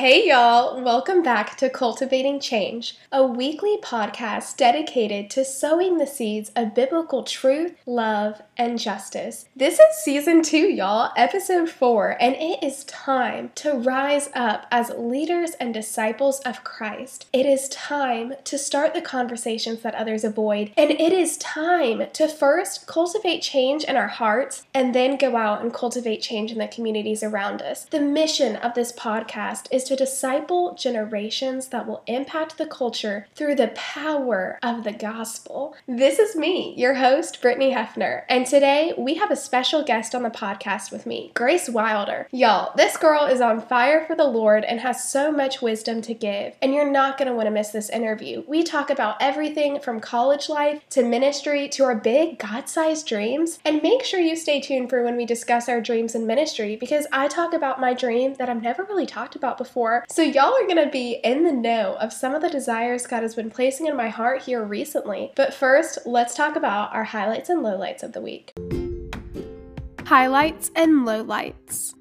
Hey, y'all. Welcome back to Cultivating Change, a weekly podcast dedicated to sowing the seeds of biblical truth, love, and justice. This is season two, y'all, episode four, and it is time to rise up as leaders and disciples of Christ. It is time to start the conversations that others avoid, and it is time to first cultivate change in our hearts and then go out and cultivate change in the communities around us. The mission of this podcast is to disciple generations that will impact the culture through the power of the gospel. This is me, your host, Brittany Hefner, and today we have a special guest on the podcast with me, Grace Wilder. Y'all, this girl is on fire for the Lord and has so much wisdom to give, and you're not going to want to miss this interview. We talk about everything from college life to ministry to our big God sized dreams, and make sure you stay tuned for when we discuss our dreams in ministry because I talk about my dream that I've never really talked about before. So, y'all are going to be in the know of some of the desires God has been placing in my heart here recently. But first, let's talk about our highlights and lowlights of the week. Highlights and lowlights.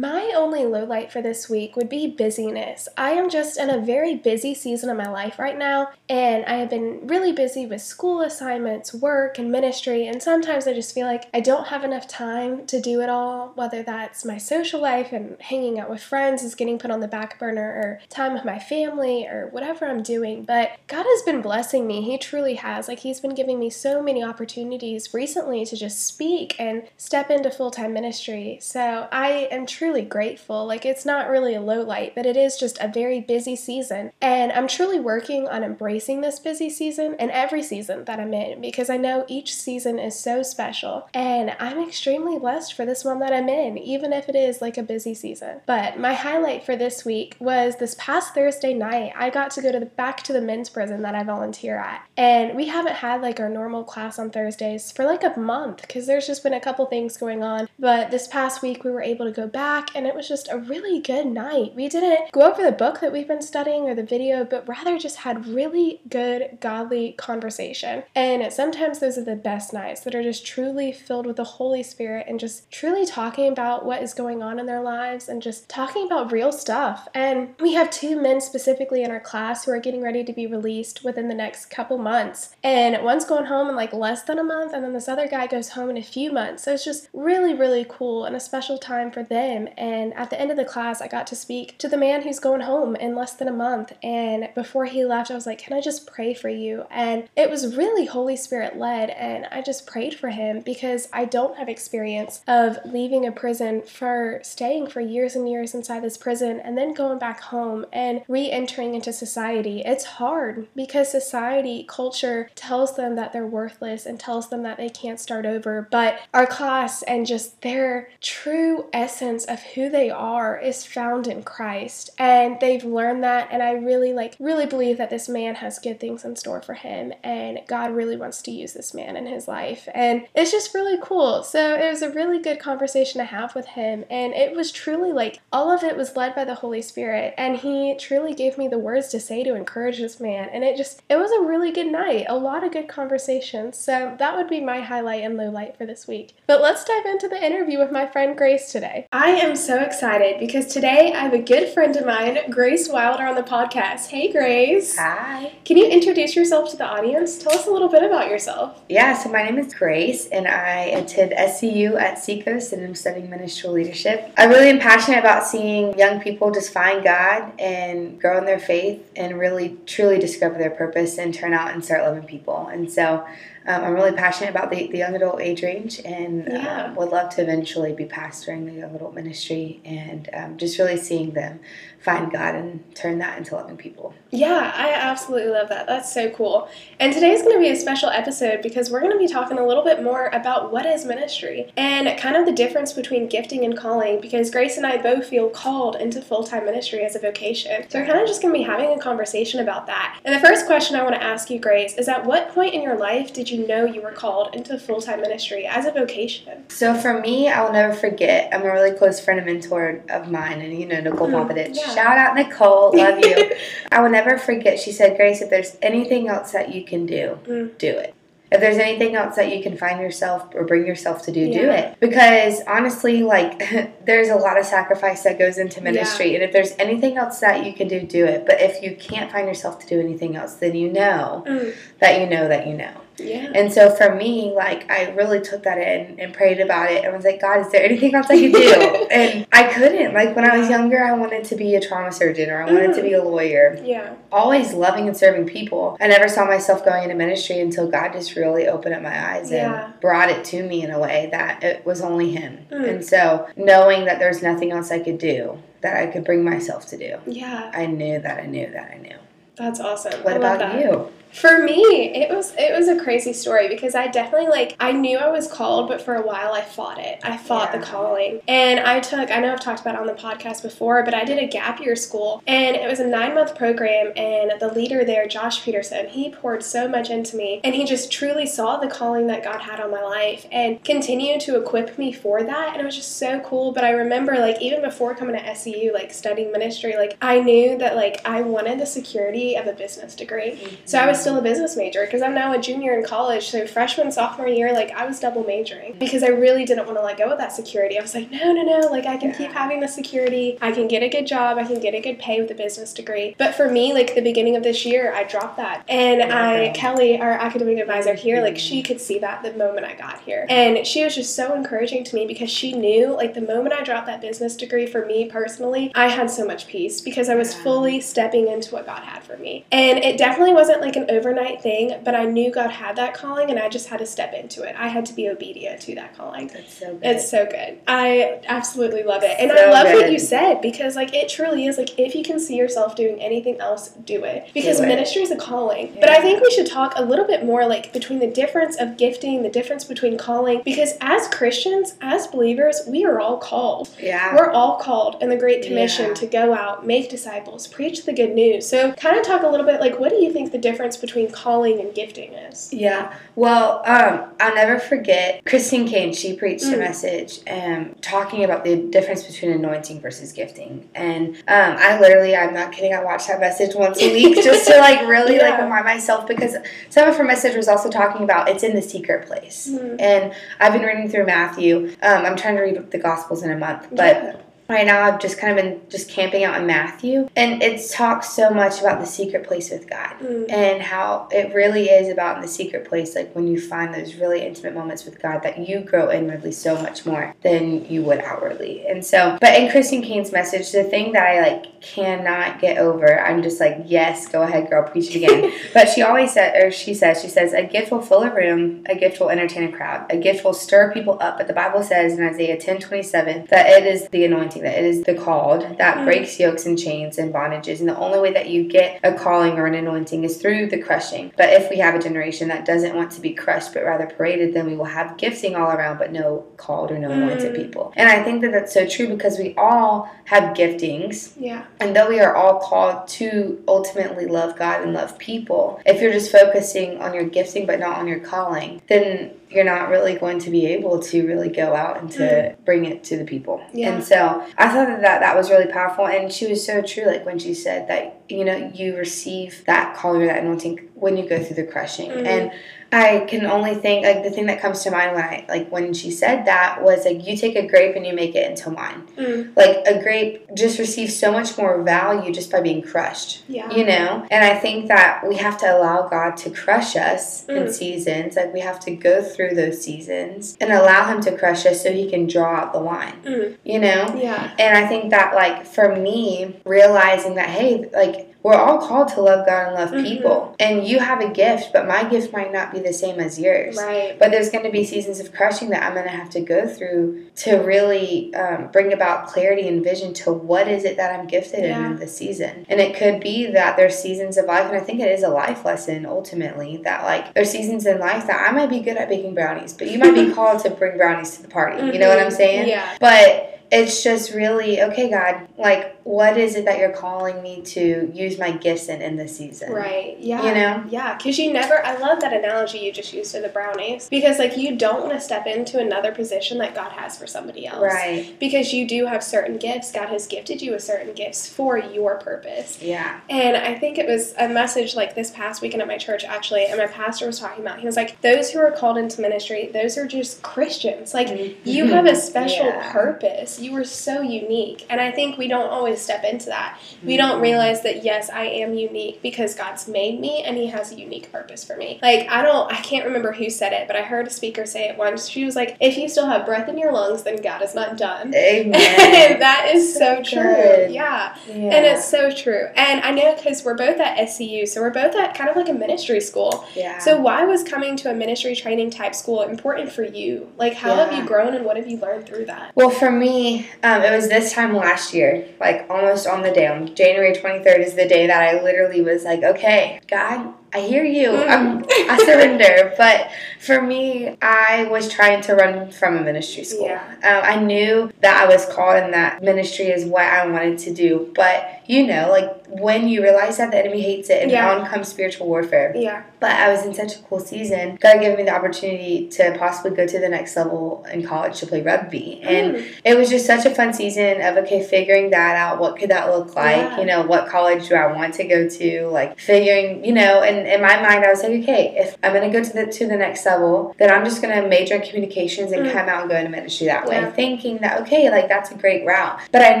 My only low light for this week would be busyness. I am just in a very busy season of my life right now, and I have been really busy with school assignments, work, and ministry, and sometimes I just feel like I don't have enough time to do it all, whether that's my social life and hanging out with friends is getting put on the back burner, or time with my family, or whatever I'm doing. But God has been blessing me. He truly has. Like, He's been giving me so many opportunities recently to just speak and step into full time ministry. So I am truly truly grateful. Like, it's not really a low light, but it is just a very busy season. And I'm truly working on embracing this busy season and every season that I'm in because I know each season is so special. And I'm extremely blessed for this one that I'm in, even if it is like a busy season. But my highlight for this week was this past Thursday night, I got to go to the back to the men's prison that I volunteer at. And we haven't had like our normal class on Thursdays for like a month because there's just been a couple things going on. But this past week, we were able to go back back and it was just a really good night. We didn't go over the book that we've been studying or the video, but rather just had really good, godly conversation. And sometimes those are the best nights that are just truly filled with the Holy Spirit and just truly talking about what is going on in their lives and just talking about real stuff. And we have two men specifically in our class who are getting ready to be released within the next couple months. And one's going home in like less than a month, and then this other guy goes home in a few months. So it's just really, really cool and a special time for them and at the end of the class, I got to speak to the man who's going home in less than a month. And before he left, I was like, Can I just pray for you? And it was really Holy Spirit led. And I just prayed for him because I don't have experience of leaving a prison for staying for years and years inside this prison and then going back home and re entering into society. It's hard because society, culture tells them that they're worthless and tells them that they can't start over. But our class and just their true essence of who they are is found in Christ. And they've learned that. And I really, like, really believe that this man has good things in store for him. And God really wants to use this man in his life. And it's just really cool. So it was a really good conversation to have with him. And it was truly like all of it was led by the Holy Spirit. And he truly gave me the words to say to encourage this man. And it just, it was a really good night. A lot of good conversations. So that would be my highlight and low light for this week. But let's dive into the interview with my friend Grace today. I am so excited because today I have a good friend of mine, Grace Wilder, on the podcast. Hey, Grace. Hi. Can you introduce yourself to the audience? Tell us a little bit about yourself. Yeah, so my name is Grace, and I attend SEU at Seacoast, and I'm studying ministerial leadership. I really am passionate about seeing young people just find God and grow in their faith and really truly discover their purpose and turn out and start loving people. And so um, I'm really passionate about the, the young adult age range and yeah. um, would love to eventually be pastoring the young adult ministry and um, just really seeing them find God and turn that into loving people. Yeah, I absolutely love that. That's so cool. And today's going to be a special episode because we're going to be talking a little bit more about what is ministry and kind of the difference between gifting and calling because Grace and I both feel called into full time ministry as a vocation. So we're kind of just going to be having a conversation about that. And the first question I want to ask you, Grace, is at what point in your life did you know you were called into full time ministry as a vocation? So for me, I'll never forget. I'm a really close friend and mentor of mine, and you know, Nicole mm, Popovich. Yeah. Shout out Nicole, love you. I will never forget. She said, Grace, if there's anything else that you can do, mm. do it. If there's anything else that you can find yourself or bring yourself to do, do it. Because honestly, like there's a lot of sacrifice that goes into ministry. And if there's anything else that you can do, do it. But if you can't find yourself to do anything else, then you know Mm. that you know that you know. Yeah. And so for me, like I really took that in and prayed about it and was like, God, is there anything else I could do? and I couldn't. Like when I was younger, I wanted to be a trauma surgeon or I wanted to be a lawyer. Yeah. Always loving and serving people. I never saw myself going into ministry until God just really opened up my eyes Yeah. and brought it to me in a way that it was only Him. Mm. And so knowing that there's nothing else I could do that I could bring myself to do, Yeah. I knew that I knew that I knew. That's awesome. What I about you? For me, it was it was a crazy story because I definitely like I knew I was called, but for a while I fought it. I fought Yeah. the calling, and I took I know I've talked about it on the podcast before, but I did a gap year school, and it was a nine month program, and the leader there, Josh Peterson, he poured so much into me, and he just truly saw the calling that God had on my life, and continued to equip me for that, and it was just so cool. But I remember like even before coming to SEU, like studying ministry, like I knew that like I wanted the security of a business degree. So I was still a business major because I'm now a junior in college. So freshman, sophomore year, like I was double majoring because I really didn't want to let go of that security. I was like, no, no, no, like I can keep having the security. I can get a good job. I can get a good pay with a business degree. But for me, like the beginning of this year, I dropped that. And oh I, Okay. Kelly, our academic advisor here, like she could see that the moment I got here. And she was just so encouraging to me because she knew, like the moment I dropped that business degree for me personally, I had so much peace because I was Yeah. fully stepping into what God had for me. And it definitely wasn't like an overnight thing, but I knew God had that calling and I just had to step into it. I had to be obedient to that calling. That's so good. It's so good. I absolutely love it. And I So love what you said because like it truly is like if you can see yourself doing anything else, do it. Because Do it. ministry is a calling. But I think we should talk a little bit more like between the difference of gifting, the difference between calling because as Christians, as believers, we are all called. yeah. We're all called in the Great Commission Yeah. to go out, make disciples, preach the good news. So, kind of talk a little bit like, what do you think the difference between calling and gifting is? Yeah. Well, um, I'll never forget Christine Caine. She preached a Mm. message um, talking about the difference between anointing versus gifting. And um, I literally, I'm not kidding, I watch that message once a week just to like really like remind myself because some of her message was also talking about it's in the secret place. Mm. And I've been reading through Matthew. Um, I'm trying to read the Gospels in a month, but Yeah. Right now I've just kind of been just camping out in Matthew, and it talks so much about the secret place with God Mm. and how it really is about in the secret place, like when you find those really intimate moments with God, that you grow inwardly so much more than you would outwardly. And so, but in Christine Caine's message, the thing that I like cannot get over, I'm just like, yes, go ahead, girl, preach it again. but she always said, or she says, she says, a gift will fill a room, a gift will entertain a crowd, a gift will stir people up. But the Bible says in Isaiah 10 27 that it is the anointing, that it is the called that Mm. breaks yokes and chains and bondages. And the only way that you get a calling or an anointing is through the crushing. But if we have a generation that doesn't want to be crushed but rather paraded, then we will have gifting all around but no called or no anointed Mm. people. And I think that that's so true because we all have giftings. Yeah. And though we are all called to ultimately love God and love people, if you're just focusing on your gifting but not on your calling, then you're not really going to be able to really go out and to bring it to the people. Yeah. And so I thought that, that that was really powerful. And she was so true, like when she said that, you know, you receive that calling or that anointing when you go through the crushing. Mhm. And I can only think like the thing that comes to mind when I like when she said that was like you take a grape and you make it into wine. Mm. Like a grape just receives so much more value just by being crushed. Yeah. You know? And I think that we have to allow God to crush us in Mm. seasons. Like we have to go through those seasons and allow him to crush us so he can draw out the wine. Mm. You know? Yeah. And I think that, like, for me, realizing that, hey, like, we're all called to love God and love Mhm. people. And you have a gift, but my gift might not be the same as yours. Right. But there's going to be seasons of crushing that I'm going to have to go through to really um, bring about clarity and vision to what is it that I'm gifted in Yeah. in this season. And it could be that there's seasons of life, and I think it is a life lesson ultimately, that like there's seasons in life that I might be good at baking brownies, but you might be called to bring brownies to the party. You know what I'm Mhm. saying? Yeah. But it's just really okay, God. Like what is it that you're calling me to use my gifts in in this season? Right. Yeah. You know? Yeah, because you never. I love that analogy you just used to the brownies because like you don't want to step into another position that God has for somebody else. Right. Because you do have certain gifts. God has gifted you with certain gifts for your purpose. Yeah. And I think it was a message like this past weekend at my church, actually, and my pastor was talking about. He was like, "Those who are called into ministry, those are just Christians. Like you have a mm-hmm. special Yeah. purpose. You are so unique." And I think we don't always step into that. We don't realize that yes, I am unique because God's made me and He has a unique purpose for me. Like I don't, I can't remember who said it, but I heard a speaker say it once. She was like, "If you still have breath in your lungs, then God is not done." Amen. that is so, So true. Yeah. yeah. And it's so true. And I know because we're both at SEU, so we're both at kind of like a ministry school. yeah. So why was coming to a ministry training type school important for you? Like, how have you grown and what have you learned through that? Well, for me, um, it was this time last year, like almost on the day. On January 23rd is the day that I literally was like, okay, God, I hear you. I'm, I surrender. But for me, I was trying to run from a ministry school. Yeah. Um, I knew that I was called and that ministry is what I wanted to do. But, you know, like when you realize that the enemy hates it and Yeah. on comes spiritual warfare. Yeah. But I was in such a cool season. God gave me the opportunity to possibly go to the next level in college to play rugby. And Mm. it was just such a fun season of okay, figuring that out. What could that look like? Yeah. You know, what college do I want to go to? Like figuring, you know, and in my mind I was like, okay, if I'm gonna go to the to the next level, then I'm just gonna major in communications and Mm. come out and go into ministry that way. Yeah. Thinking that okay, like that's a great route. But I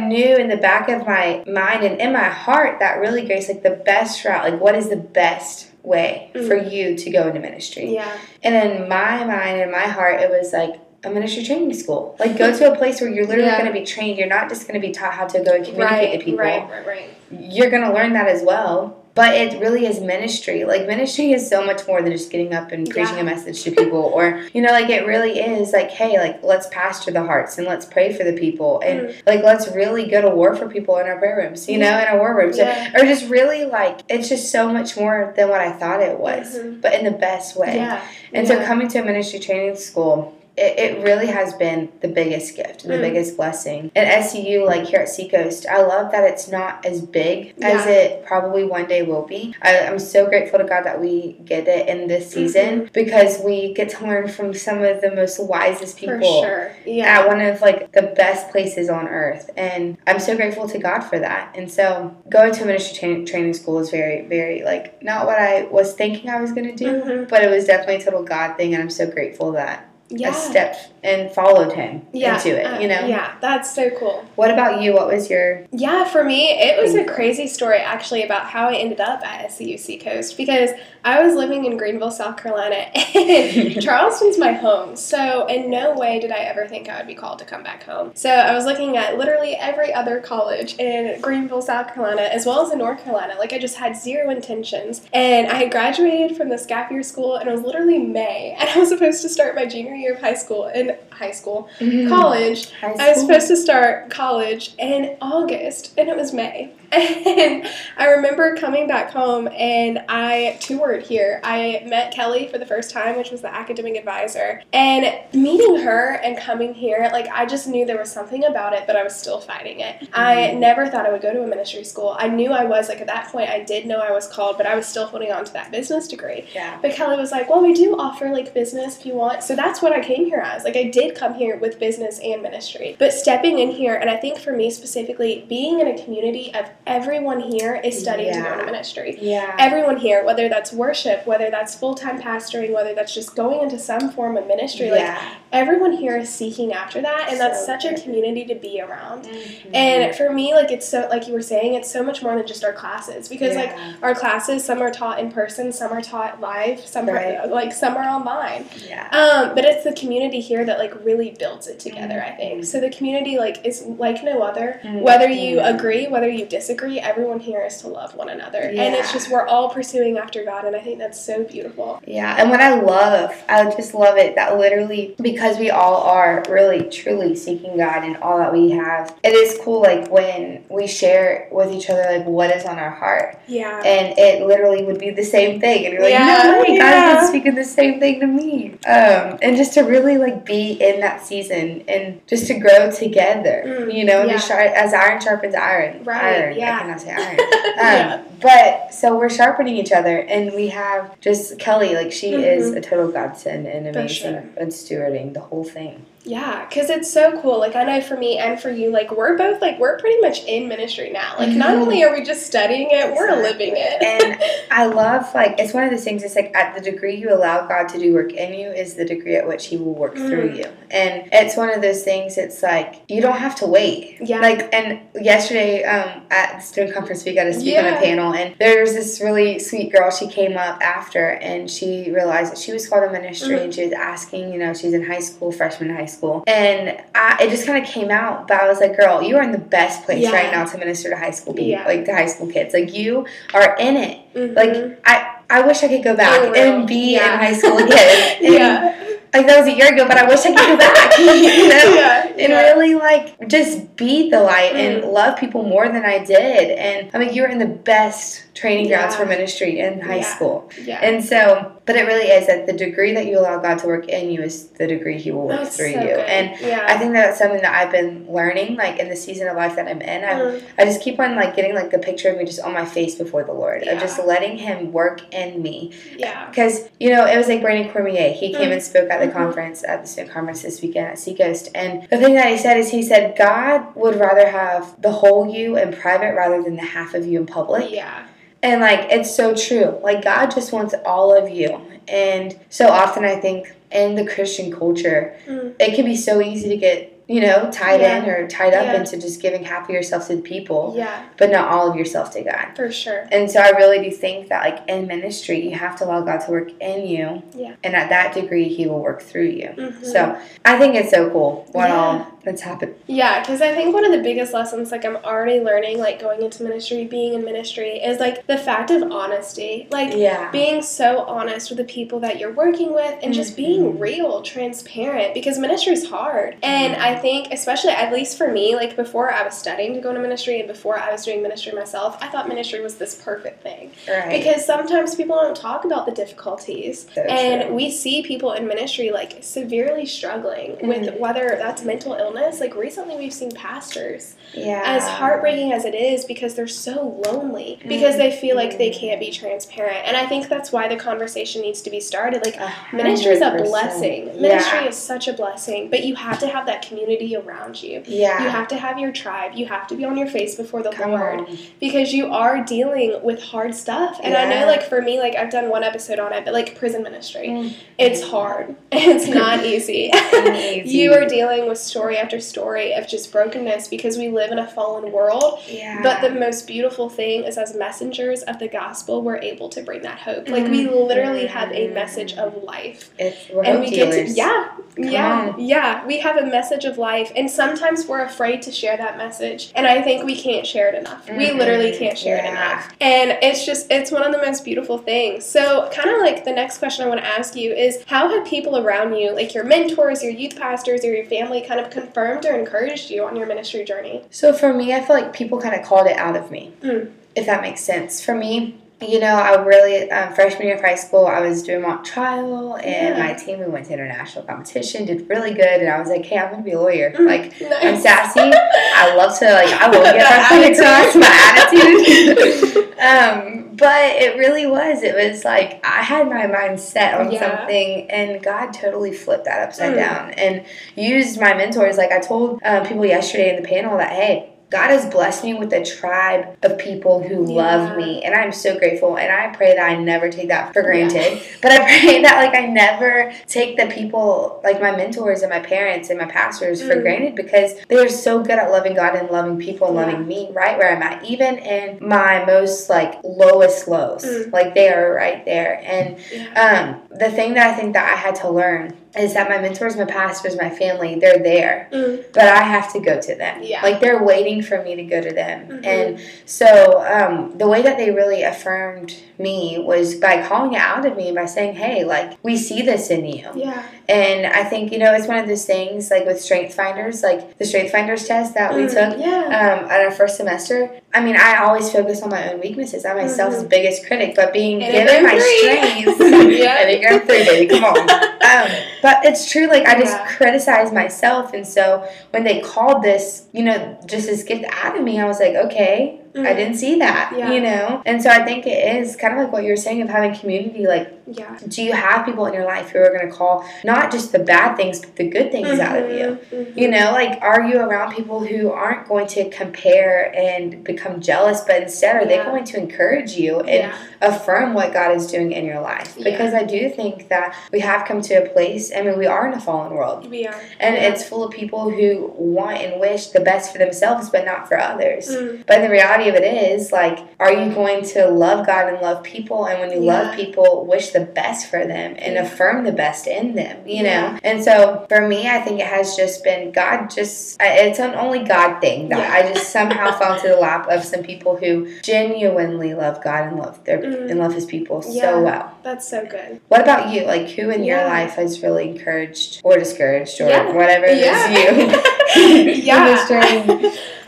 knew in the back of my mind and in my heart that really Grace, like the best route, like what is the best way Mm. for you to go into ministry? Yeah. And in my mind and my heart, it was like a ministry training school. Like go to a place where you're literally Yeah. going to be trained. You're not just going to be taught how to go and communicate Right, to people. right, right, right. You're going to learn that as well. But it really is ministry. Like ministry is so much more than just getting up and preaching Yeah. a message to people or you know like it really is like hey, like let's pastor the hearts and let's pray for the people and Mm. like let's really go to war for people in our prayer rooms, you know, in our war rooms. Yeah. Or just really like it's just so much more than what I thought it was, Mhm. but in the best way. Yeah. And yeah. so coming to a ministry training school, it, it really has been the biggest gift and the Mm. biggest blessing. And SEU, like here at Seacoast, I love that it's not as big as it probably one day will be. I, I'm so grateful to God that we get it in this season Mm-hmm. because we get to learn from some of the most wisest people sure. Yeah. at one of like the best places on earth and i'm so grateful to god for that and so going to ministry tra- training school is very very like not what i was thinking i was going to do Mhm. but it was definitely a total god thing and i'm so grateful that yeah. i stepped and followed him yeah. into it uh, you know Yeah, that's so cool. what about you what was your Yeah, for me, it was a crazy story actually about how I ended up at SEU Seacoast because I was living in Greenville, South Carolina, and Charleston's my home. So, in no way did I ever think I would be called to come back home. So, I was looking at literally every other college in Greenville, South Carolina, as well as in North Carolina. Like, I just had zero intentions. And I had graduated from this gap year school, and it was literally May, and I was supposed to start my junior year of high school in high school, mm-hmm. college. High I was supposed to start college in August, and it was May. And I remember coming back home, and I toured here. I met Kelly for the first time, which was the academic advisor. And meeting her and coming here, like, I just knew there was something about it, but I was still fighting it. I mm-hmm. never thought I would go to a ministry school. I knew I was, like, at that point, I did know I was called, but I was still holding on to that business degree. yeah But Kelly was like, well, we do offer like business if you want. So that's what I came here as. Like, I did come here with business and ministry. But stepping in here, and I think for me specifically, being in a community of everyone here is studying to go Yeah. into ministry. yeah Everyone here, whether that's worship, whether that's full time pastoring, whether that's just going into some form of ministry, like yeah everyone here is seeking after that, and that's So such a community to be around. Mhm. And for me, like it's so like you were saying, it's so much more than just our classes because like our classes, some are taught in person, some are taught live, some Right. are like some are online. yeah Um, but it's the community here that like really builds it together. I think so. The community like is like no other. Mhm. Whether you agree, whether you disagree, everyone here is to love one another, and it's just we're all pursuing after God, and I think that's so beautiful. Yeah, and what I love, I just love it that literally because we all are really truly seeking God in all that we have. It is cool like when we share with each other like what is on our heart. Yeah. And it literally would be the same thing. And you're like, Yeah, no way, yeah. God's speaking the same thing to me. Um, and just to really like be in that season and just to grow together, Mm, you know, yeah. to sharp, as iron sharpens iron. Right, Iron. yeah. I cannot say iron. Yeah. Um, but so we're sharpening each other, and we have just Kelly, like she is Mhm. a total godsend and amazing sure. and stewarding the whole thing. Yeah, because it's so cool. Like, I know for me and for you, like, we're both, like, we're pretty much in ministry now. Like, not only are we just studying it, we're Exactly. living it. And I love like it's one of those things. It's like at the degree you allow God to do work in you is the degree at which He will work through Mm. you. And it's one of those things. It's like you don't have to wait. Yeah. Like and yesterday um, at the student conference we got to speak on a panel and there's this really sweet girl. She came up after and she realized that she was called to ministry Mhm. and she was asking. You know, she's in high school, freshman high school, and I, it just kind of came out. But I was like, girl, you are in the best place Yeah. right now to minister to high school people, Yeah. like to high school kids. Like you are in it. Mhm. Like I, I wish I could go back and be Yeah. in high school again. Yeah. Like that was a year ago, but I wish I could go back. you know? Yeah, And yeah. really like just be the light and Mm. love people more than I did. And I mean you're in the best training grounds for ministry in high Yeah. school. Yeah. And so but it really is that the degree that you allow God to work in you is the degree he will work That's through so you. good. And yeah. I think that's something that I've been learning, like in the season of life that I'm in. I'm Mm. I just keep on like getting like the picture of me just on my face before the Lord Yeah. of just letting Him work in me. yeah. Because you know it was like Brandon Cormier. He came Mm. and spoke at the Mhm. conference at the student conference this weekend at Seacoast, and the thing that he said is he said God would rather have the whole you in private rather than the half of you in public. Yeah. And like it's so true. Like God just wants all of you. And so often I think in the Christian culture, Mm. it can be so easy to get, you know, tied Yeah. in or tied up Yeah. into just giving half of yourself to the people, Yeah. but not all of yourself to God. For sure. And so I really do think that like in ministry, you have to allow God to work in you. Yeah. And at that degree, he will work through you. Mhm. So I think it's so cool what Yeah. all that's happened. Yeah, because I think one of the biggest lessons, like I'm already learning, like going into ministry, being in ministry, is like the fact of honesty. Like Yeah. being so honest with the people that you're working with and just being Mhm. real, transparent, because ministry is hard. And I think, especially at least for me, like before I was studying to go into ministry and before I was doing ministry myself, I thought ministry was this perfect thing. Right. Because sometimes people don't talk about the difficulties. So and true. we see people in ministry like severely struggling with Mhm. whether that's mental illness. Like recently, we've seen pastors, yeah. as heartbreaking as it is, because they're so lonely, because they feel like they can't be transparent. And I think that's why the conversation needs to be started. Like, ministry is a blessing. Yeah. Ministry is such a blessing, but you have to have that community around you. Yeah. You have to have your tribe. You have to be on your face before the Come Lord on. because you are dealing with hard stuff. And I know, like, for me, like, I've done one episode on it, but like prison ministry, Mm. it's hard. It's not easy. Easy. you are dealing with story after story of just brokenness because we live in a fallen world. Yeah. But the most beautiful thing is, as messengers of the gospel, we're able to bring that hope. Like, we Mhm. literally have a message of life. it's, And we get to, yeah, yeah, on. yeah. We have a message of life, and sometimes we're afraid to share that message. And I think we can't share it enough. We Mhm. literally can't share it enough. And it's just, it's one of the most beautiful things. So, kind of like the next question I want to ask you is how have people around you, like your mentors, your youth pastors, or your family, kind of confirmed or encouraged you on your ministry journey? So for me, I feel like people kind of called it out of me, Mm. if that makes sense. For me, you know, I really um, freshman year of high school, I was doing mock trial, and Yeah. my team we went to international competition, did really good, and I was like, hey, I'm gonna be a lawyer. Mm, Like, nice. I'm sassy. I love to like. I will get That my across. My attitude. um, but it really was. It was like I had my mind set on Yeah. something, and God totally flipped that upside Mm. down and used my mentors. Like I told uh, people yesterday in the panel that hey. God has blessed me with a tribe of people who Yeah. love me, and I'm so grateful. And I pray that I never take that for Yeah. granted. But I pray that like I never take the people like my mentors and my parents and my pastors for Mm. granted because they're so good at loving God and loving people and Yeah. loving me right where I'm at, even in my most like lowest lows. Mm. Like they are right there. And Yeah. um, the thing that I think that I had to learn is that my mentors, my pastors, my family, they're there, Mm. but I have to go to them. Yeah. Like they're waiting for me to go to them. Mhm. And so um, the way that they really affirmed me was by calling it out of me by saying, hey, like we see this in you. Yeah. And I think, you know, it's one of those things like with Strength Finders, like the Strength Finders test that we Mm, took Yeah. um, at our first semester. I mean, I always focus on my own weaknesses. I'm myself's Mhm. biggest critic, but being Enneagram given my strengths, Yeah. Enneagram 3, baby, come on. um, but it's true. Like I just Yeah. criticize myself, and so when they called this, you know, just this gift out of me, I was like, okay, I Mhm. didn't see that, Yeah. you know. And so I think it is kind of like what you're saying of having community. Like, Yeah. do you have people in your life who are going to call not just the bad things, but the good things out of you? Mhm. You know, like, are you around people who aren't going to compare and become jealous, but instead are they going to encourage you and Yeah. affirm what God is doing in your life? Yeah. Because I do think that we have come to a place, I mean, we are in a fallen world. We are. And Yeah. it's full of people who want and wish the best for themselves, but not for others. Mm. But the reality of it is, like, are you going to love God and love people? And when you Yeah. love people, wish the best for them and Yeah. affirm the best in them, you know? And so for me, I think it has just been God just, it's an only God thing that Yeah. I just somehow fell into the lap of some people who genuinely love God and love their Mm. and love his people Yeah. so well. That's so good. What about you? Like, who in your life has really encouraged or discouraged or Yeah. whatever it is Yeah. you? yeah.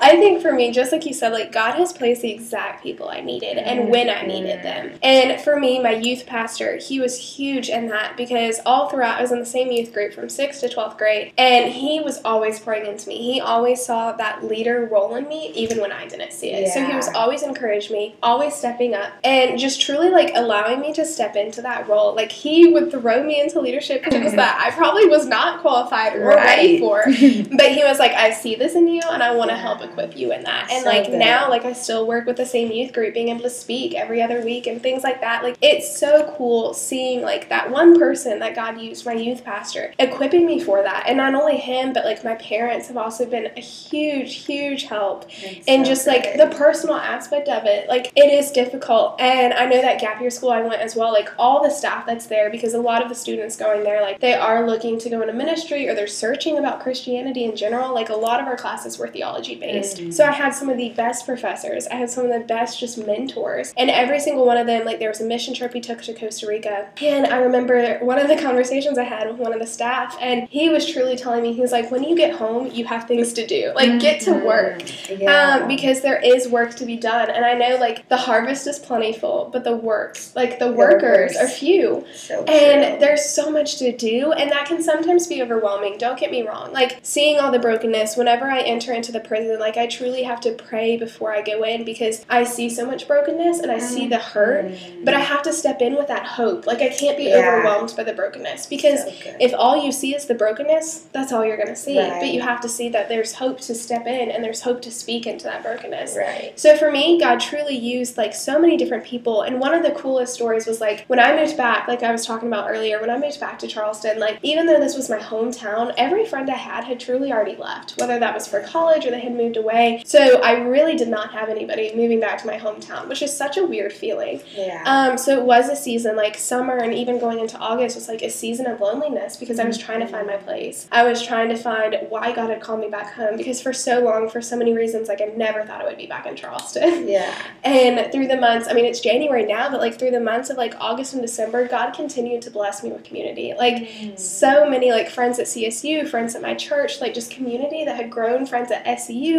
In this journey? I think for me, just like you said, like God has placed the exact people I needed and mm-hmm. when I needed them. And for me, my youth pastor, he was huge in that because all throughout I was in the same youth group from 6th to 12th grade and he was always pouring into me. He always saw that leader role in me even when I didn't see it. So he was always encouraging me, always stepping up and just truly like allowing me to step into that role. Like he would throw me into leadership positions that I probably was not qualified or ready for. But he was like, I see this in you and I want to help equip you in that. And So like good. now, like I still work with the same youth group, being able to speak every other week and things like that. Like it's so cool seeing like that one person that God used, my youth pastor, equipping me for that. And not only him, but like my parents have also been a huge, huge help It's and so just like the personal aspect of it like it is difficult and i know that gap year school i went as well like all the staff that's there because a lot of the students going there like they are looking to go into ministry or they're searching about christianity in general like a lot of our classes were theology based Mhm. so i had some of the best professors i had some of the best just mentors and every single one of them like there was a mission trip we took to costa rica and i remember one of the conversations i had with one of the staff and he was truly telling me he was like when you get home you have things to do like get to work Mhm. Yeah. um, because there is work to be done, and I know like the harvest is plentiful, but the work, like the workers, workers. are few, so and there's so much to do, and that can sometimes be overwhelming. Don't get me wrong. Like seeing all the brokenness whenever I enter into the prison, like I truly have to pray before I go in because I see so much brokenness and I see the hurt, Mhm. but I have to step in with that hope. Like I can't be Yeah. overwhelmed by the brokenness because So if all you see is the brokenness, that's all you're going to see. Right. But you have to see that there's hope to step in and there's hope to speak into that brokenness. right. So for me, God truly used like so many different people. And one of the coolest stories was like when I moved back, like I was talking about earlier, when I moved back to Charleston, like even though this was my hometown, every friend I had had truly already left, whether that was for college or they had moved away. So I really did not have anybody moving back to my hometown, which is such a weird feeling. Yeah. Um, so it was a season like summer and even going into August was like a season of loneliness because I was trying to find my place. I was trying to find why God had called me back home because for so long, for so many reasons, like I never thought I would be back in Charleston. yeah. And through the months, I mean, it's January now, but like through the months of like August and December, God continued to bless me with community. Like so many like friends at CSU, friends at my church, like just community that had grown, friends at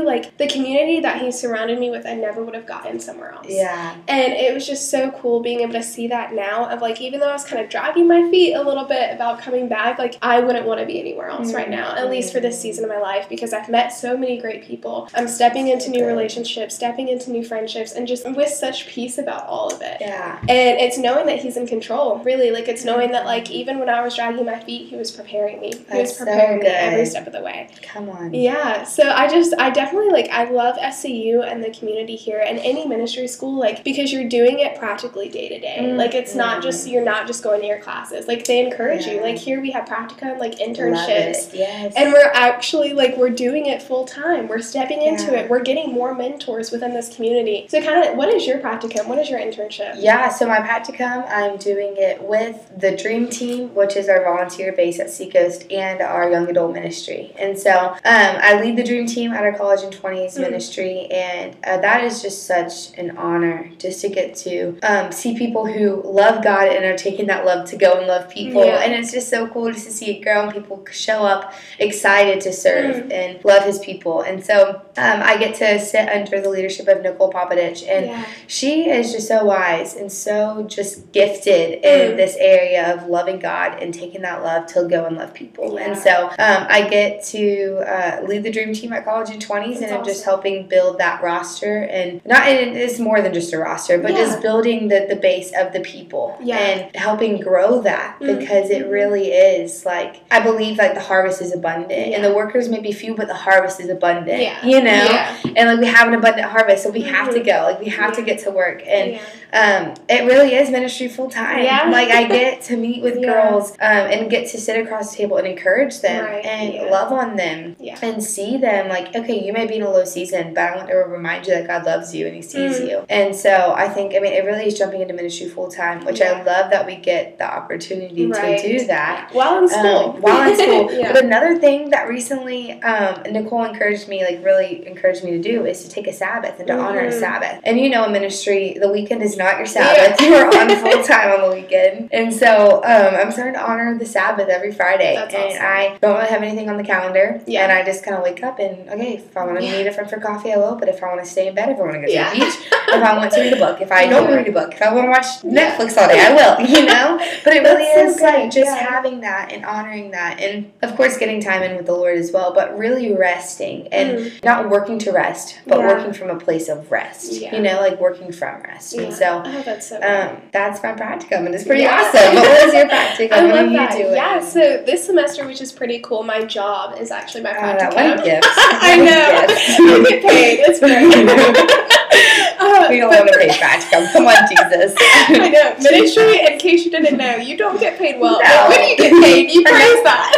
Like the community that He surrounded me with, I never would have gotten somewhere else. Yeah. And it was just so cool being able to see that now of like even though I was kind of dragging my feet a little bit about coming back, like I wouldn't want to be anywhere else right now, at least for this season of my life because I've met so many great people. I'm stepping into new relationships, stepping into new friendships and just with such peace about all of it. Yeah. And it's knowing that he's in control, really. Like it's knowing that mm-hmm. like even when I was dragging my feet, he was preparing me. He was That's so preparing me every step of the way. Come on. Yeah, so I just I definitely like I love SEU and the community here and any ministry school like because you're doing it practically day to day. Like it's not just you're not just going to your classes. Like they encourage you. Like here we have practicum, like internships. Yes. And we're actually like we're doing it full time. We're stepping into Yeah. it. We're getting more mentors within this community. So kind of what is your practicum? What is your internship? Yeah, so my practicum, I'm doing it with the Dream Team, which is our volunteer base at Seacoast, and our young adult ministry. And so um, I lead the Dream Team at our college college and 20s mm. ministry, and uh, that is just such an honor just to get to um, see people who love God and are taking that love to go and love people. Yeah. And it's just so cool just to see it grow and people show up excited to serve mm. and love His people. And so um, I get to sit under the leadership of Nicole Popadich, and yeah. she is just so wise and so just gifted mm. in this area of loving God and taking that love to go and love people. Yeah. And so um, I get to uh, lead the dream team at College in 20s, That's and I'm awesome. just helping build that roster. And not, and it's more than just a roster, but yeah. just building the, the base of the people and helping grow that mm. because it really is like, I believe like the harvest is abundant and the workers may be few, but the harvest is abundant. Yeah. You know? Yeah. And like we have an abundant harvest, so we mm-hmm. have to mm-hmm. go. Like we have yeah. to get to work. And um, it really is ministry full time. Yeah. Like I get to meet with girls um, and get to sit across the table and encourage them right. and love on them and see them like, okay, you may be in a low season, but I want to remind you that God loves you and He sees mm. you. And so I think, I mean, it really is jumping into ministry full time, which I love that we get the opportunity right. to do that while in school. Um, while in school. But another thing that recently um, Nicole encouraged me, like really encouraged me to do, is to take a Sabbath and to mm-hmm. honor a mm-hmm. Sabbath. And you know, in ministry, the weekend is not your Sabbath. Yeah. You are on full time on the weekend. And so um, I'm starting to honor the Sabbath every Friday. That's and awesome. I don't really have anything on the calendar. Yeah. And I just kind of wake up and, okay, if I want to yeah. meet a friend for coffee, I will. But if I want to stay in bed, if I want to go to the beach, if I want to read a book, if I don't read a book, if I want to watch Netflix all day, I will, you know? But it really is so like just having that and honoring that. And of course, getting time in with the Lord as well, but really resting and mm. not working to rest, but working from a place of rest, you know, like working from rest. And so, oh, that's so um, that's my practicum, and it's pretty awesome. But what was your practicum? I love that. Yeah, so this semester, which is pretty cool, my job is actually my practicum. What a gift. I know. you get paid. It's great. Uh, we don't want to pay practicum. Come on, Jesus. I know. Ministry, in case you didn't know, you don't get paid well. No. But when you get paid, you praise that.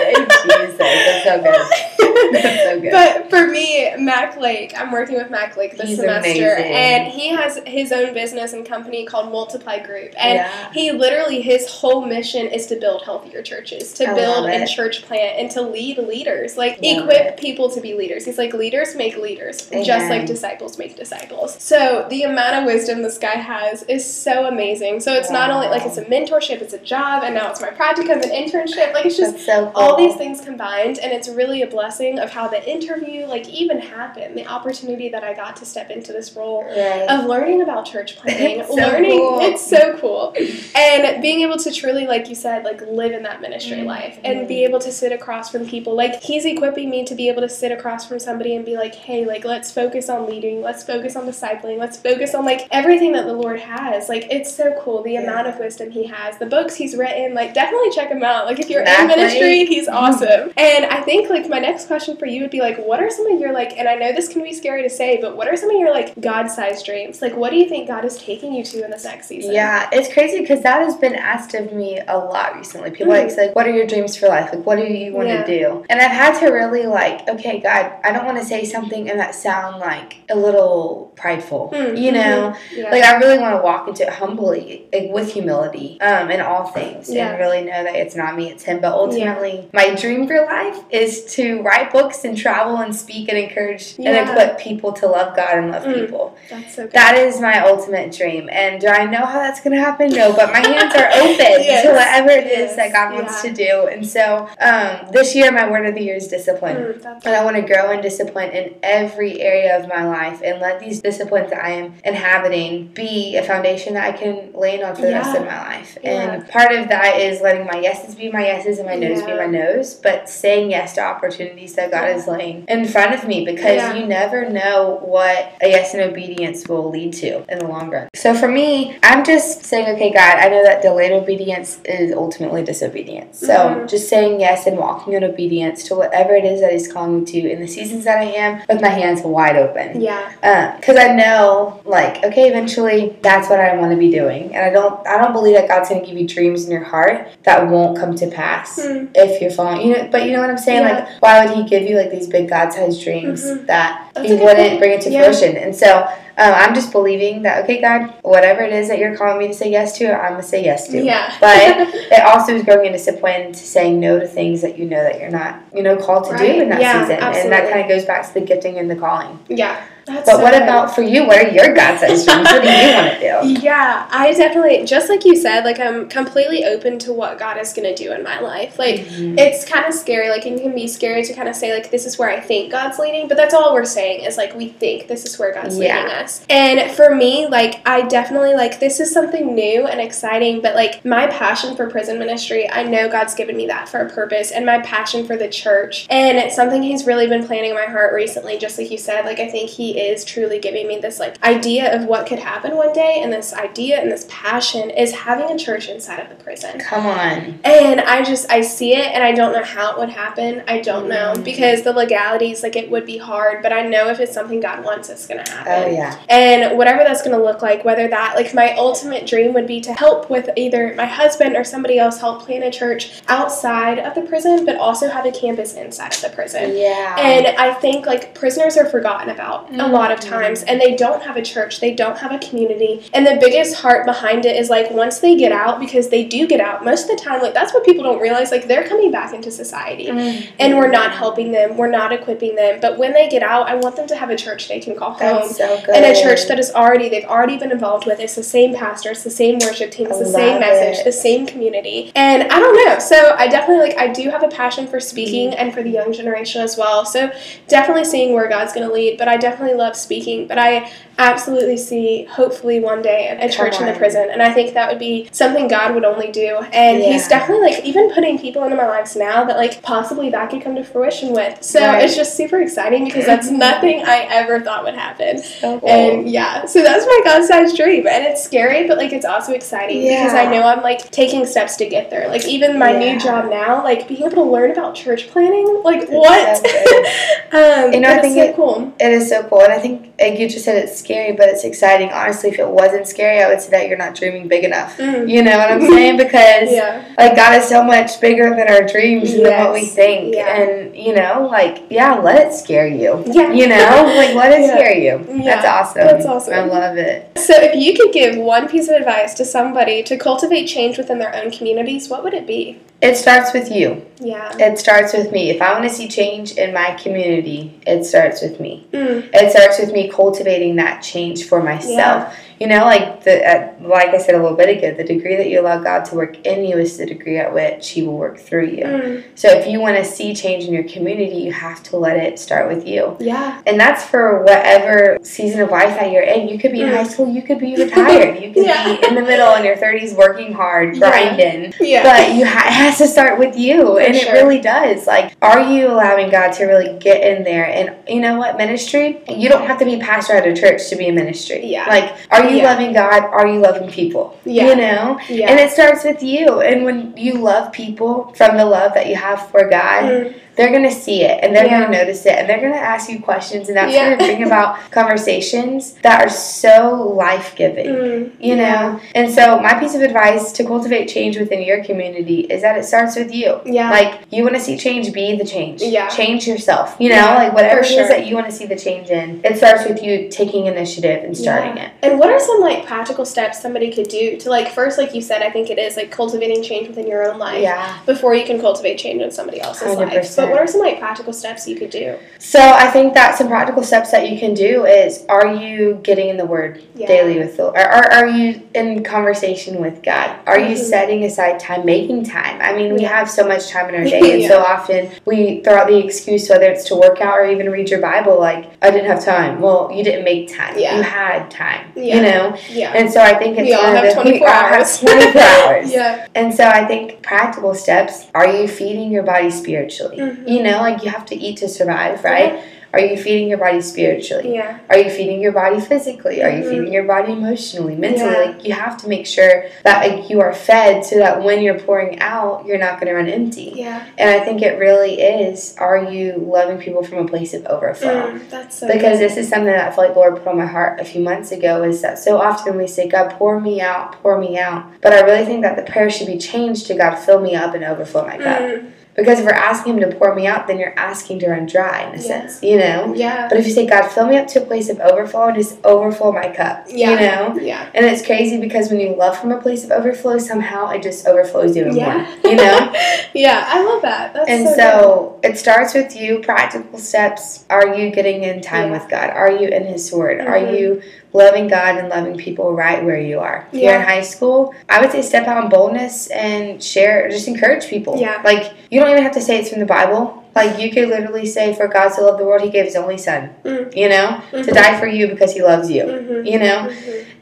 Jesus, that's so good. That's so good. But for me, Mac Lake, I'm working with Mac Lake this He's semester, amazing. and he has his own business and company called Multiply Group, and yeah. he literally his whole mission is to build healthier churches, to I build and church plant, and to lead leaders, like love equip it. people to be leaders. He's like leaders make leaders, Amen. just like disciples make disciples. So the amount of wisdom this guy has is so amazing. So it's wow. not only like it's a mentorship, it's a job, and now it's my practicum and internship. Like it's just so cool. all these things combined, and it's really a blessing of how the interview like even happened. The opportunity that I got to step into this role right. of learning about church planning, so learning cool. it's so cool, and being able to truly, like you said, like live in that ministry mm-hmm. life and be able to sit across from people. Like he's equipping me to be able to sit across from somebody and be like, hey, like let's focus on leading, let's focus on discipling, let's focus on like everything that the Lord has. Like it's so cool the yeah. amount of wisdom he has, the books he's written. Like definitely check him out. Like if you're in ministry, he's awesome. and I think like my next question for you would be like, what are some of your like? And I know this can be scary to say, but what are some of your like God-sized dreams? Like what do you think God is taking you to in this next season? Yeah, it's crazy because that has been asked of me a lot recently. People mm-hmm. like say, "What are your dreams for life? Like what do you want yeah. to do?" And I've had to really like, okay, God, I don't want to say something and that sound like a little prideful, mm-hmm. you know. Yeah. Like I really want to walk into it humbly, like with humility, um, in all things, yeah. and really know that it's not me, it's Him. But ultimately, yeah. my dream for life is to write books and travel and speak and encourage and equip people to love God and love mm. people. That's so good. That is my ultimate dream. And do I know how that's going to happen? No, but my hands are open yes. to whatever it yes. is that God wants to do. And so um, this year, my word of the year is discipline, mm, and I want to grow in discipline in every area of my life and let these disciplines I am inhabiting be a foundation that I can lean on for the yeah. rest of my life. Yeah. And part of that is letting my yeses be my yeses and my noes yeah. be my noes, but saying yes to opportunities that God is laying in front of me because you never know what a yes and obedience will lead to in the long run. So for me, I'm just saying, okay, God, I know that delayed obedience is ultimately disobedience. So mm-hmm. just saying yes and walking in obedience to whatever it is that He's calling me to in the seasons that I am with my hands wide open. Yeah. Because uh, I know, like, okay, eventually that's what I want to be doing, and I don't, I don't believe that God's to give you dreams in your heart that won't come to pass mm. if you're following. You know, but you know what I'm saying? Yeah. Like, why would He give you like these big God-sized dreams mm-hmm. that That's He wouldn't bring into yeah. fruition? And so Um, I'm just believing that, okay, God, whatever it is that you're calling me to say yes to, I'm going to say yes to. Yeah. But it also is growing into discipline to saying no to things that you know that you're not, you know, called to Right. do in that Yeah, season. And that kind of goes back to the gifting and the calling. Yeah. That's But so what good. about for you? What are your God sized dreams? What do you want to do? Yeah, I definitely, just like you said, like I'm completely open to what God is going to do in my life. Like, Mhm. it's kind of scary. Like, it can be scary to kind of say, like, this is where I think God's leading, but that's all we're saying is, like, we think this is where God's Yeah. leading us. And for me, like, I definitely, like, this is something new and exciting, but, like, my passion for prison ministry, I know God's given me that for a purpose, and my passion for the church. And it's something He's really been planting in my heart recently, just like you said. Like, I think He is truly giving me this, like, idea of what could happen one day, and this idea and this passion is having a church inside of the prison. Come on. And I just I see it and I don't know how it would happen. I don't know Mm. because the legalities like it would be hard, but I know if it's something God wants it's going to happen. Oh, yeah. And whatever that's going to look like, whether that like my ultimate dream would be to help with either my husband or somebody else help plan a church outside of the prison, but also have a campus inside of the prison. Yeah. And I think like prisoners are forgotten about a lot of times and they don't have a church, they don't have a community. And the biggest heart behind it is like once they get out, because they do get out, most of the time, like that's what people don't realize, like they're coming back into society. Mhm. And we're not helping them, we're not equipping them. But when they get out, I want them to have a church they can call home. That's so good. And a church that is already they've already been involved with. It's the same pastor, it's the same worship team, it's the same message, it. the same community. And I don't know. So I definitely like I do have a passion for speaking Mm-hmm. and for the young generation as well. So definitely seeing where God's gonna lead. But I definitely love speaking. But I absolutely see hopefully one day a, a church in the prison. And I think that would be something God would only do. And he's definitely like even putting people into my lives now that like possibly that could come to fruition with. So Right. it's just super exciting because that's nothing I ever thought would happen. So cool. And yeah, so that's my God sized dream. And it's scary, but like it's also exciting because I know I'm like taking steps to get there. Like even my Yeah. new job now, like being able to learn about church planting, like It's what? um, You know, I think it's so it- cool. It is so cool, and I think like you just said it's scary, but it's exciting. Honestly, if it wasn't scary, I would say that you're not dreaming big enough. Mm. You know what I'm saying? Because Yeah. like God is so much bigger than our dreams and than what we think. Yeah. And you know, like yeah, let it scare you. Yeah. You know, like let it Yeah. scare you. Yeah. That's awesome. That's awesome. I love it. So if you could give one piece of advice to somebody to cultivate change within their own communities, what would it be? It starts with you. Yeah. It starts with me. If I want to see change in my community, it starts with me. Mm. It starts with me cultivating that change for myself. You know, like the uh, like I said a little bit ago, the degree that you allow God to work in you is the degree at which He will work through you. Mm. So if you want to see change in your community, you have to let it start with you. Yeah. And that's for whatever season of life that you're in. You could be in Mm. high school, you could be retired, you could Yeah. be in the middle in your 30s working hard, grinding. Yeah. But you ha- it has to start with you, and sure. it really does. Like, are you allowing God to really get in there? And you know what, ministry? You don't have to be pastor at a church to be a ministry. Yeah. Like, are you Yeah. loving God? Are you loving people? Yeah. You know. yeah. And it starts with you. And when you love people from the love that you have for God, Mm. They're gonna see it and they're Yeah. gonna notice it and they're gonna ask you questions and that's Yeah. gonna bring about conversations that are so life giving. Mm. You know, and so my piece of advice to cultivate change within your community is that it starts with you. Yeah. Like you want to see change, be the change. Yeah. Change yourself. You know, like whatever for it is sure. that you want to see the change in, it starts with you taking initiative and starting it. And what are some like practical steps somebody could do to like first, like you said, I think it is like cultivating change within your own life Yeah. before you can cultivate change in somebody else's life. 100%. But what are some like practical steps you could do? So I think that some practical steps that you can do is: Are you getting in the Word Yeah. daily with the? Or are, are you in conversation with God? Are you Mhm. setting aside time, making time? I mean, we Yeah. have so much time in our day, and so often we throw out the excuse whether it's to work out or even read your Bible. Like, I didn't have time. Well, you didn't make time. Yeah. You had time. Yeah. You know. Yeah. And so I think it's We all have 24 we all have hours. 24 hours. yeah. And so I think practical steps are you feeding your body spiritually? Mhm. You know, like you have to eat to survive, right? Are you feeding your body spiritually? Yeah. Are you feeding your body physically? Are you Mhm. feeding your body emotionally, mentally? Yeah. Like you have to make sure that like you are fed so that when you're pouring out, you're not going to run empty. Yeah. And I think it really is are you loving people from a place of overflow? Mm, that's so Because good. this is something that I feel like Lord put on my heart a few months ago is that so often we say, God, pour me out, pour me out. But I really think that the prayer should be changed to God, fill me up and overflow my cup. Mm, Because if we're asking Him to pour me out, then you're asking to run dry in a Yeah. sense, you know? Yeah. But if you say, God, fill me up to a place of overflow and just overflow my cup, Yeah. you know? Yeah. And it's crazy because when you love from a place of overflow, somehow it just overflows even Yeah. more, you know? yeah, I love that. That's And so, so it starts with you, practical steps. Are you getting in time Yeah. with God? Are you in His Word? Are Mhm. you loving God and loving people right where you are? If you're in high school, I would say step out in boldness and share, just encourage people. Yeah. Like, you don't even have to say it's from the Bible. Like, you could literally say, For God so loved the world, He gave His only Son, Mm. you know, to Mhm. die for you because He loves you, Mhm. you know?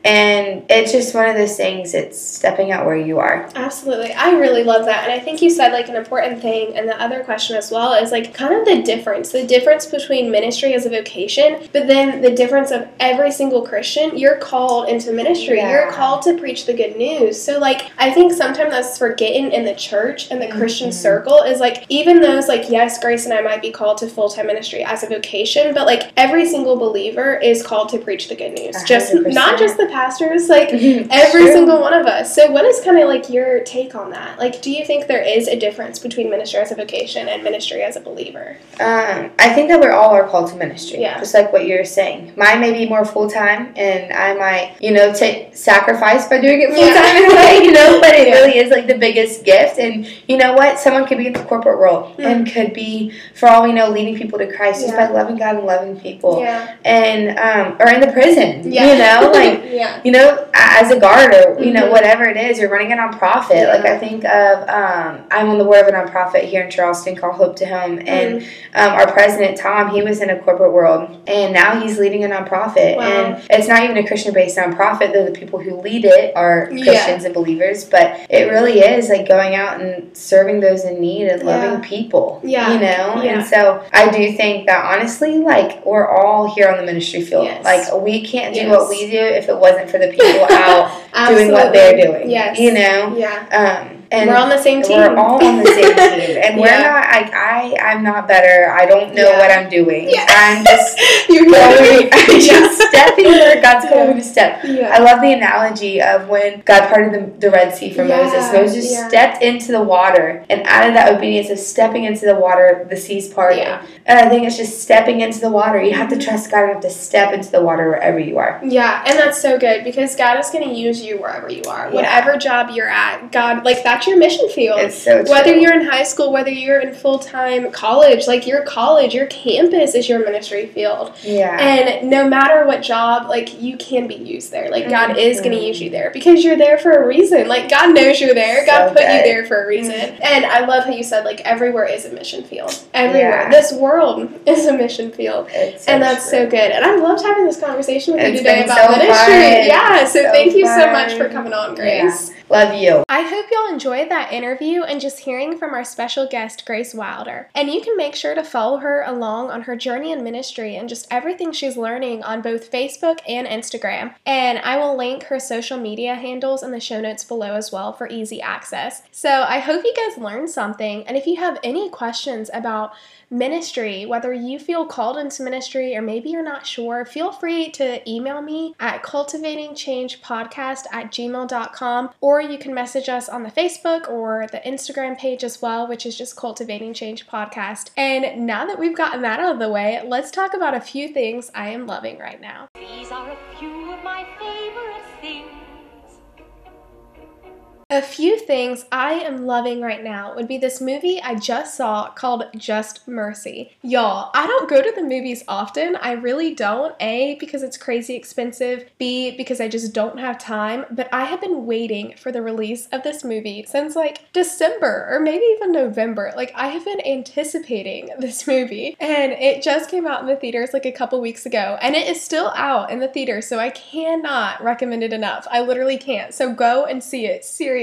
And it's just one of those things, it's stepping out where you are. Absolutely. I really love that. And I think you said like an important thing. And the other question as well is like kind of the difference the difference between ministry as a vocation, but then the difference of every single Christian. You're called into ministry, Yeah. you're called to preach the good news. So, like, I think sometimes that's forgotten in the church and the Christian Mhm. circle is like, even those, like, yes, Grace and I might be called to full time ministry as a vocation, but like every single believer is called to preach the good news. A Just not just the pastors, like, It's Every true. single one of us. So, what is kind of like your take on that? Like, do you think there is a difference between ministry as a vocation and ministry as a believer? Um, I think that we're all are called to ministry. Yeah. Just like what you're saying. Mine may be more full time, and I might, you know, take sacrifice by doing it full time Yeah. in a way, you know. But it Yeah. really is like the biggest gift. And you know what? Someone could be in the corporate world Mm. and could be, for all we know, leading people to Christ just by loving God and loving people. Yeah. And um, or in the prison, Yeah. you know, like yeah. you know, as a guard or you know Mhm. whatever it is, you're running a nonprofit. Yeah. Like I think of, um, I'm on the board of a nonprofit here in Charleston called Hope to Home, and Mm. um, our president Tom, he was in a corporate world, and now he's leading a nonprofit, Wow. and it's not even a Christian-based nonprofit. Though the people who lead it are Yeah. Christians and believers, but it really is like going out and serving those in need and loving Yeah. people. Yeah. you know, Yeah. and so I do think that honestly, like we're all here on the ministry field. Yes. Like we can't do Yes. what we do if it wasn't for the people out doing what they're doing. Yes. You know? Yeah. Um and we're on the same team. we're all on the same team. And we're not like I I'm not better. I don't know Yeah. what I'm doing. Yeah. I'm just You're going I'm just stepping where God's calling Yeah. me to step. Yeah. I love the analogy of when God parted the, the Red Sea for Yeah, Moses. Moses yeah. stepped into the water, and out of that obedience of stepping into the water, the seas parted. Yeah. And I think it's just stepping into the water. You have to trust God. You have to step into the water wherever you are. Yeah, and that's so good because God is going to use you wherever you are. Yeah. Whatever job you're at, God, like that's your mission field. It's so true. Whether you're in high school, whether you're in full time college, like your college, your campus is your ministry field. yeah. And no matter what job, like you can be used there. Like God mm-hmm. is going to use you there because you're there for a reason. Like God knows you're there. God So put you there for a reason. Mm-hmm. And I love how you said like everywhere is a mission field. Everywhere. Yeah. This world is a mission field. It's so And that's so good. And I've loved having this conversation with you today about so ministry. fun. Yeah. So, So thank you so much for coming on, Grace. Love you. I hope y'all enjoyed that interview and just hearing from our special guest, Grace Wilder. And you can make sure to follow her along on her journey in ministry and just everything she's learning on both Facebook and Instagram. And I will link her social media handles in the show notes below as well for easy access. So I hope you guys learned something. And if you have any questions about ministry, whether you feel called into ministry or maybe you're not sure, feel free to email me at cultivatingchangepodcast at gmail.com or you can message us on the Facebook or the Instagram page as well, which is just Cultivating Change Podcast. And now that we've gotten that out of the way, let's talk about a few things I am loving right now. These are a few of my favorite things. A few things I am loving right now would be this movie I just saw called Just Mercy. Y'all, I don't go to the movies often. I really don't. A, because it's crazy expensive. B, because I just don't have time. But I have been waiting for the release of this movie since like December or maybe even November. Like, I have been anticipating this movie. And it just came out in the theaters like a couple weeks ago. And it is still out in the theaters. So I cannot recommend it enough. I literally can't. So go and see it. Seriously.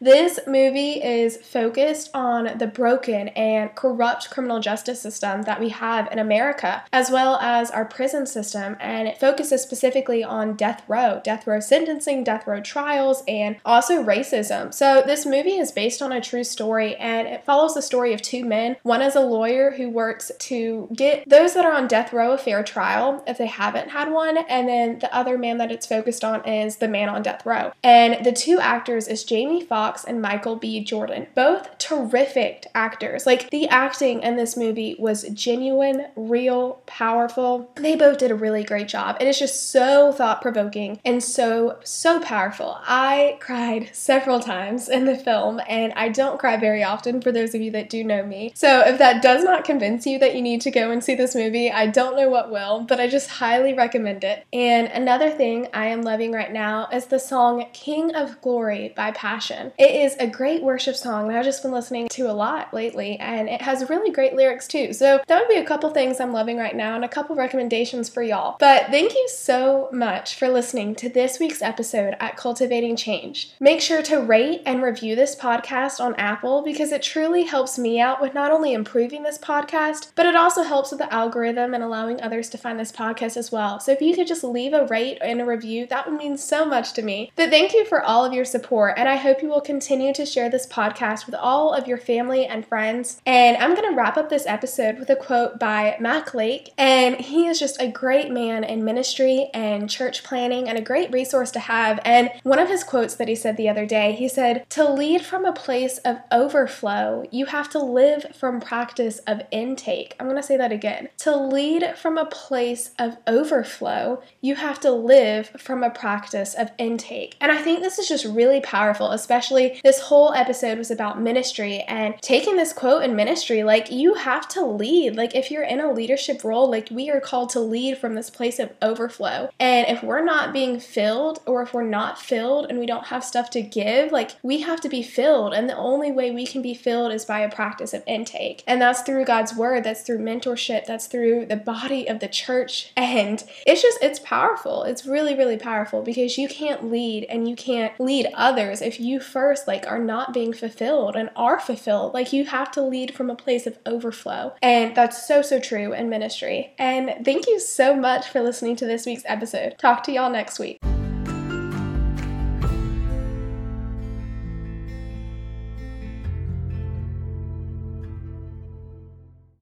This movie is focused on the broken and corrupt criminal justice system that we have in America, as well as our prison system. And it focuses specifically on death row, death row sentencing, death row trials, and also racism. So this movie is based on a true story and it follows the story of two men. One is a lawyer who works to get those that are on death row a fair trial if they haven't had one, and then the other man that it's focused on is the man on death row. And the two actors is Jamie Foxx and Michael B. Jordan. Both terrific actors. Like the acting in this movie was genuine, real, powerful. They both did a really great job. It is just so thought provoking and so, so powerful. I cried several times in the film, and I don't cry very often for those of you that do know me. So if that does not convince you that you need to go and see this movie, I don't know what will, but I just highly recommend it. And another thing I am loving right now is the song King of Glory by Passion. It is a great worship song that I've just been listening to a lot lately, and it has really great lyrics too. So that would be a couple things I'm loving right now and a couple recommendations for y'all. But thank you so much for listening to this week's episode at Cultivating Change. Make sure to rate and review this podcast on Apple because it truly helps me out with not only improving this podcast, but it also helps with the algorithm and allowing others to find this podcast as well. So if you could just leave a rate and a review, that would mean so much to me. But thank you for all of your support, and I hope you will continue to share this podcast with all of your family and friends. And I'm going to wrap up this episode with a quote by Mac Lake, and he is just a great man in ministry and church planting and a great resource to have. And one of his quotes that he said the other day, he said, To lead from a place of overflow, you have to live from practice of intake. I'm going to say that again. To lead from a place of overflow, you have to live from a practice of intake. And I think this is just really powerful, especially this whole episode was about ministry and taking this quote in ministry, like you have to lead. Like if you're in a leadership role, like we are called to lead from this place of overflow. And if we're not being filled or if we're not filled and we don't have stuff to give, like we have to be filled. And the only way we can be filled is by a practice of intake. And that's through God's word, that's through mentorship, that's through the body of the church. And it's just, it's powerful. It's really, really powerful because you can't lead and you can't lead others if you first like are not being fulfilled and are fulfilled. Like you have to lead from a place of overflow. And that's so, so true in ministry. And thank you so much for listening to this week's episode. Talk to y'all next week.